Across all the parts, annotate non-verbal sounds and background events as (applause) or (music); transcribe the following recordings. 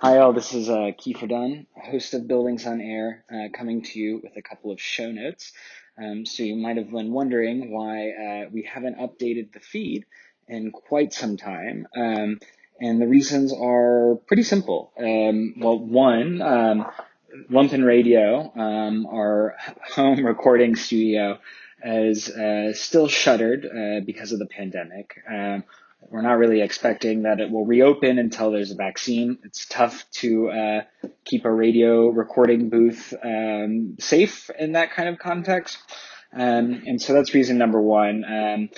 Hi, all. This is uh, Keefer Dunn, host of Buildings on Air, uh, coming to you with a couple of show notes. Um, so you might have been wondering why uh, we haven't updated the feed in quite some time. Um, and the reasons are pretty simple. Um, well, one, um, Lumpen Radio, um, our (laughs) home recording studio, is uh, still shuttered uh, because of the pandemic. We're not really expecting that it will reopen until there's a vaccine. It's tough to uh, keep a radio recording booth um, safe in that kind of context. Um, and so that's reason number one. Um,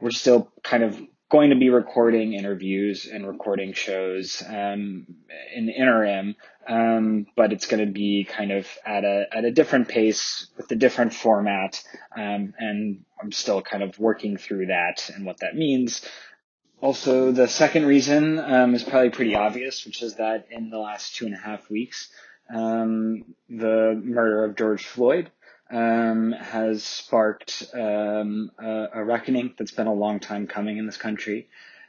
we're still kind of going to be recording interviews and recording shows um, in the interim, um, but it's going to be kind of at a at a different pace with a different format, um, and I'm still kind of working through that and what that means. Also, the second reason um, is probably pretty obvious, which is that in the last two and a half weeks, um, the murder of George Floyd um, has sparked um, a, a, reckoning that's been a long time coming in this country,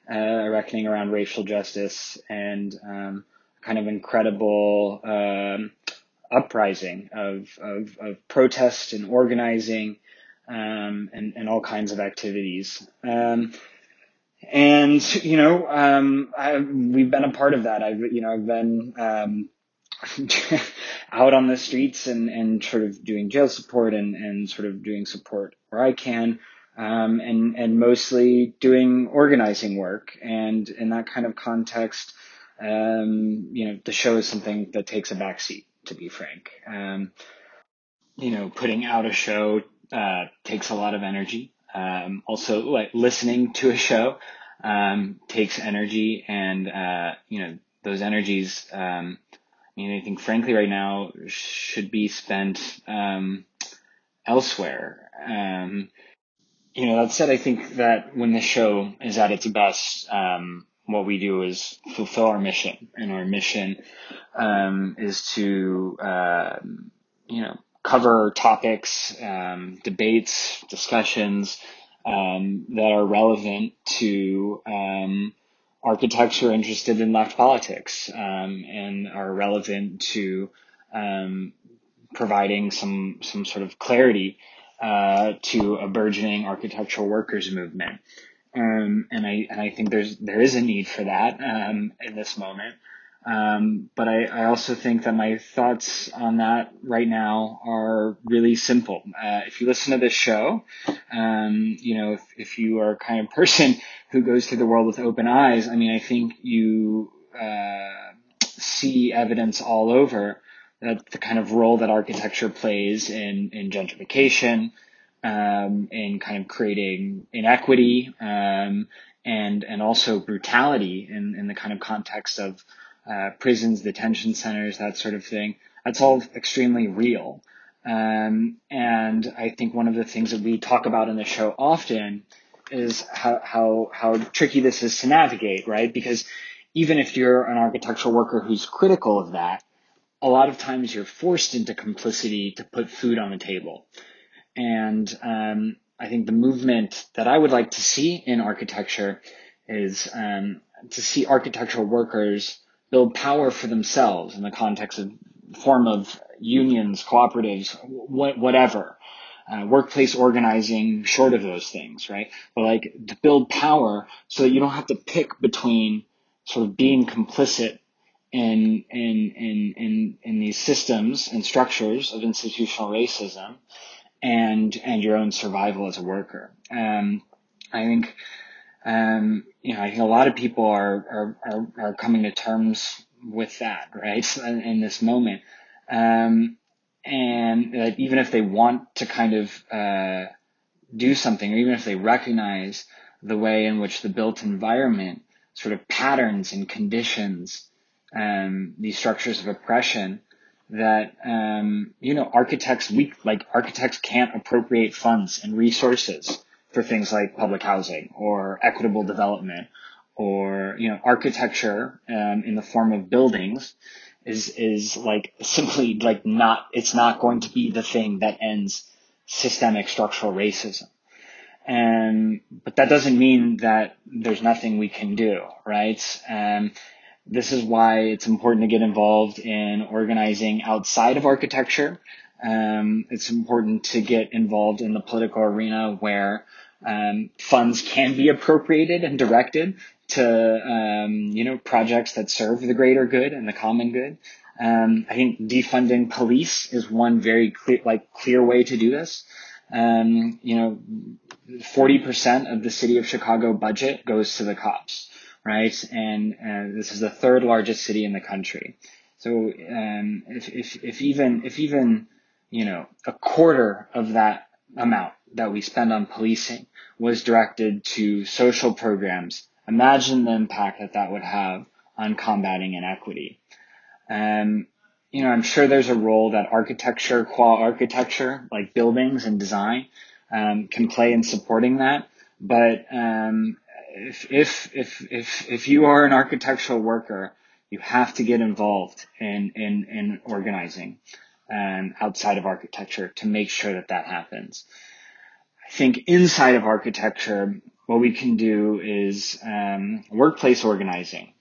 uh, a reckoning around racial justice and um, kind of incredible um, uprising of, of, of protest and organizing and, and all kinds of activities. Um, and you know, um, I, we've been a part of that. I've you know I've been um, (laughs) out on the streets and and sort of doing jail support and and sort of doing support where I can. Um, and and mostly doing organizing work, and in that kind of context, um, you know, the show is something that takes a backseat. To be frank, um, you know, putting out a show uh, takes a lot of energy. Um, also, like listening to a show um, takes energy, and uh, you know those energies. Um, I mean, I think frankly, right now should be spent um, elsewhere. Um, you know, that said, I think that when the show is at its best, um, what we do is fulfill our mission, and our mission is to, uh, you know, cover topics, um, debates, discussions um, that are relevant to um, are interested in left politics um, and are relevant to um, providing some some sort of clarity uh, to a burgeoning architectural workers movement. Um, and I and I think there's there is a need for that um, in this moment. Um, but I, I also think that my thoughts on that right now are really simple. Uh, if you listen to this show, um, you know, if, if you are a kind of person (laughs) who goes through the world with open eyes, I mean, I think you uh, see evidence all over that the kind of role that architecture plays in, in gentrification, um, in kind of creating inequity, um, and, and also brutality in, in the kind of context of uh, prisons, detention centers, that sort of thing. That's all extremely real. Um, and I think one of the things that we talk about in the show often is how, how, how tricky this is to navigate, right? Because even if you're an architectural worker who's critical of that, a lot of times you're forced into complicity to put food on the table. And um, I think the movement that I would like to see in architecture is um, to see architectural workers build power for themselves in the context of form of unions, cooperatives, wh- whatever. Uh, workplace organizing, short of those things, right? But like to build power so that you don't have to pick between sort of being complicit in in in in in these systems and structures of institutional racism and and your own survival as a worker. Um, I think um, you know, I think a lot of people are, are, are, are coming to terms with that, right? (laughs) In, in this moment. Um, and that even if they want to kind of, uh, do something, or even if they recognize the way in which the built environment sort of patterns and conditions, um, these structures of oppression, that um, you know architects we like architects can't appropriate funds and resources for things like public housing or equitable development or you know architecture um, in the form of buildings is is like simply like not it's not going to be the thing that ends systemic structural racism and but that doesn't mean that there's nothing we can do right um, this is why it's important to get involved in organizing outside of architecture. Um, it's important to get involved in the political arena where um, funds can be appropriated and directed to um, you know projects that serve the greater good and the common good. Um, I think defunding police is one very clear like clear way to do this. Um, you know, 40% of the city of Chicago budget goes to the cops, right? And uh, this is the third largest city in the country. So um, if, if, if even if even you know a quarter of that amount that we spend on policing was directed to social programs, imagine the impact that that would have on combating inequity. Um, you know, I'm sure there's a role that architecture, qua architecture, like buildings and design, um, can play in supporting that. But um, if, if if if if you are an architectural worker, you have to get involved in in in organizing um, outside of architecture to make sure that that happens. I think inside of architecture, what we can do is um, workplace organizing.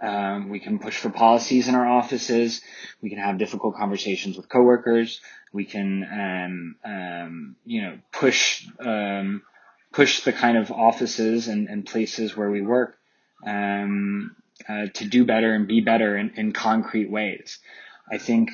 Um, we can push for policies in our offices. We can have difficult conversations with coworkers. We can, um, um, you know, push um, push the kind of offices and, and places where we work um, uh, to do better and be better in, in concrete ways. I think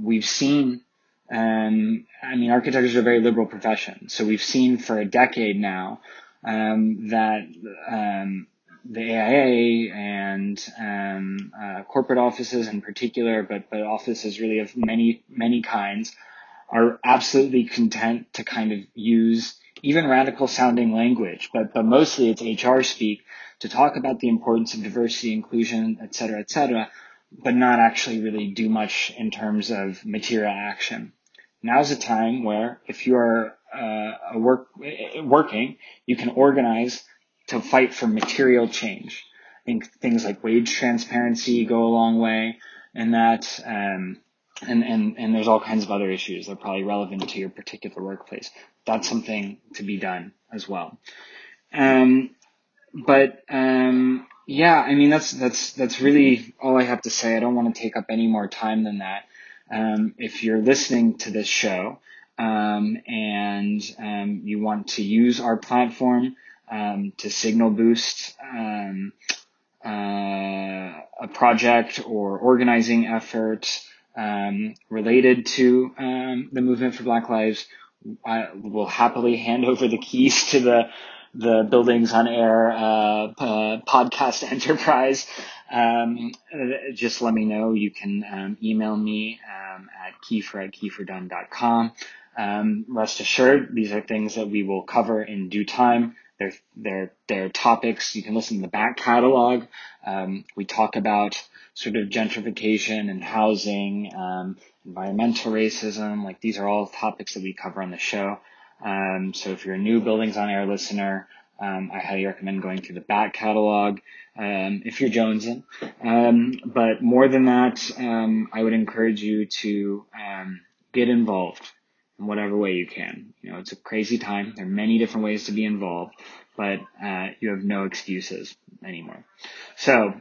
we've seen. Um, I mean, architecture is a very liberal profession, so we've seen for a decade now um, that um, the AIA and um, uh, corporate offices in particular, but but offices really of many many kinds, are absolutely content to kind of use even radical sounding language, but but mostly it's HR speak to talk about the importance of diversity, inclusion, et cetera, et cetera but not actually really do much in terms of material action. Now's a time where if you are uh, a work working, you can organize to fight for material change. I think things like wage transparency go a long way in that. Um, and, and, and there's all kinds of other issues that are probably relevant to your particular workplace. That's something to be done as well. Um, but um, yeah, I mean that's that's that's really all I have to say. I don't want to take up any more time than that. Um, if you're listening to this show um, and um, you want to use our platform um, to signal boost um, uh, a project or organizing effort related to the movement for Black Lives, I will happily hand over the keys to the the Buildings on Air uh, uh, podcast (laughs) enterprise, um, just let me know. You can um, email me um, at keefer at keeferdunn.com. Um, rest assured, these are things that we will cover in due time. They're, they're, they're topics. You can listen to the back catalog. Um, we talk about sort of gentrification and housing, um, environmental racism. Like these are all topics that we cover on the show. Um, so if you're a new Buildings on Air listener, um, I highly recommend going through the back catalog um, if you're jonesing. Um, but more than that, um, I would encourage you to um, get involved in whatever way you can. You know, it's a crazy time. There are many different ways to be involved, but uh, you have no excuses anymore. So,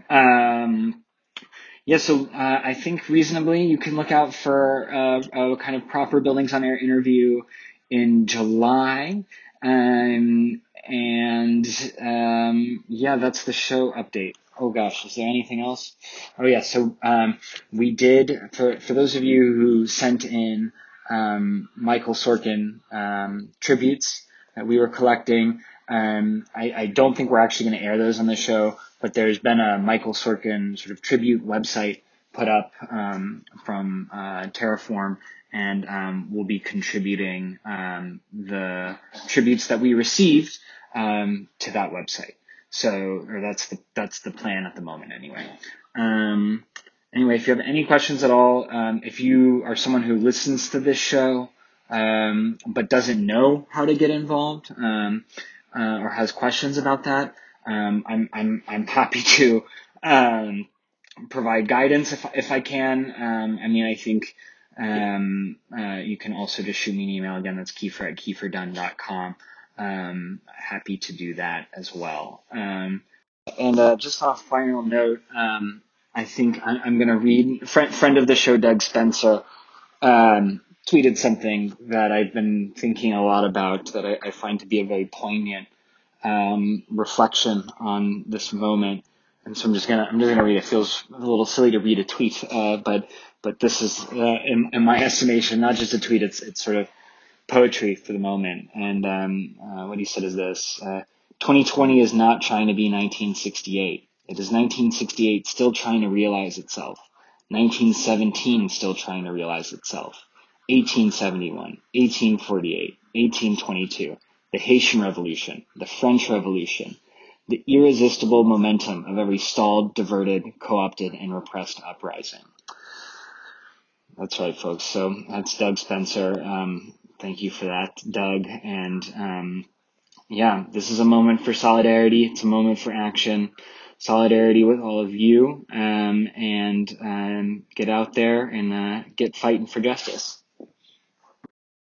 yeah, so uh, I think reasonably you can look out for uh, a kind of proper Buildings on Air interview in July. Um, and um, yeah, that's the show update. Oh gosh, is there anything else? Oh yeah, so um, we did for for those of you who sent in um, Michael Sorkin um, tributes that we were collecting. Um, I, I don't think we're actually going to air those on the show, but there's been a Michael Sorkin sort of tribute website put up um, from uh, Terreform and um, we'll be contributing um, the tributes that we received um, to that website. So, or that's the that's the plan at the moment, anyway. Um, anyway, if you have any questions at all, um, if you are someone who listens to this show um, but doesn't know how to get involved uh, or has questions about that, I'm I'm I'm happy to provide guidance if if I can. I mean, I think um, uh, you can also just shoot me an email again. That's keefer at keeferdunn.com. Um, happy to do that as well. Um, and uh, just on a final note, um, I think I, am going to read, friend, friend of the show, Doug Spencer, um, tweeted something that I've been thinking a lot about that I, I find to be a very poignant um, reflection on this moment. And so I'm just gonna I'm just gonna read. It feels a little silly to read a tweet, uh, but but this is uh, in, in, my (laughs) estimation not just a tweet. It's it's sort of poetry for the moment. And um, uh, what he said is this: 2020 uh, is not trying to be 1968. It is 1968 still trying to realize itself. 1917 still trying to realize itself. 1871, 1848, 1822, the Haitian Revolution, the French Revolution, the irresistible momentum of every stalled, diverted, co-opted, and repressed uprising. That's right, folks. So that's Doug Spencer. Um, thank you for that, Doug. And um, yeah, this is a moment for solidarity. It's a moment for action. Solidarity with all of you, um, and um, get out there and uh, get fighting for justice.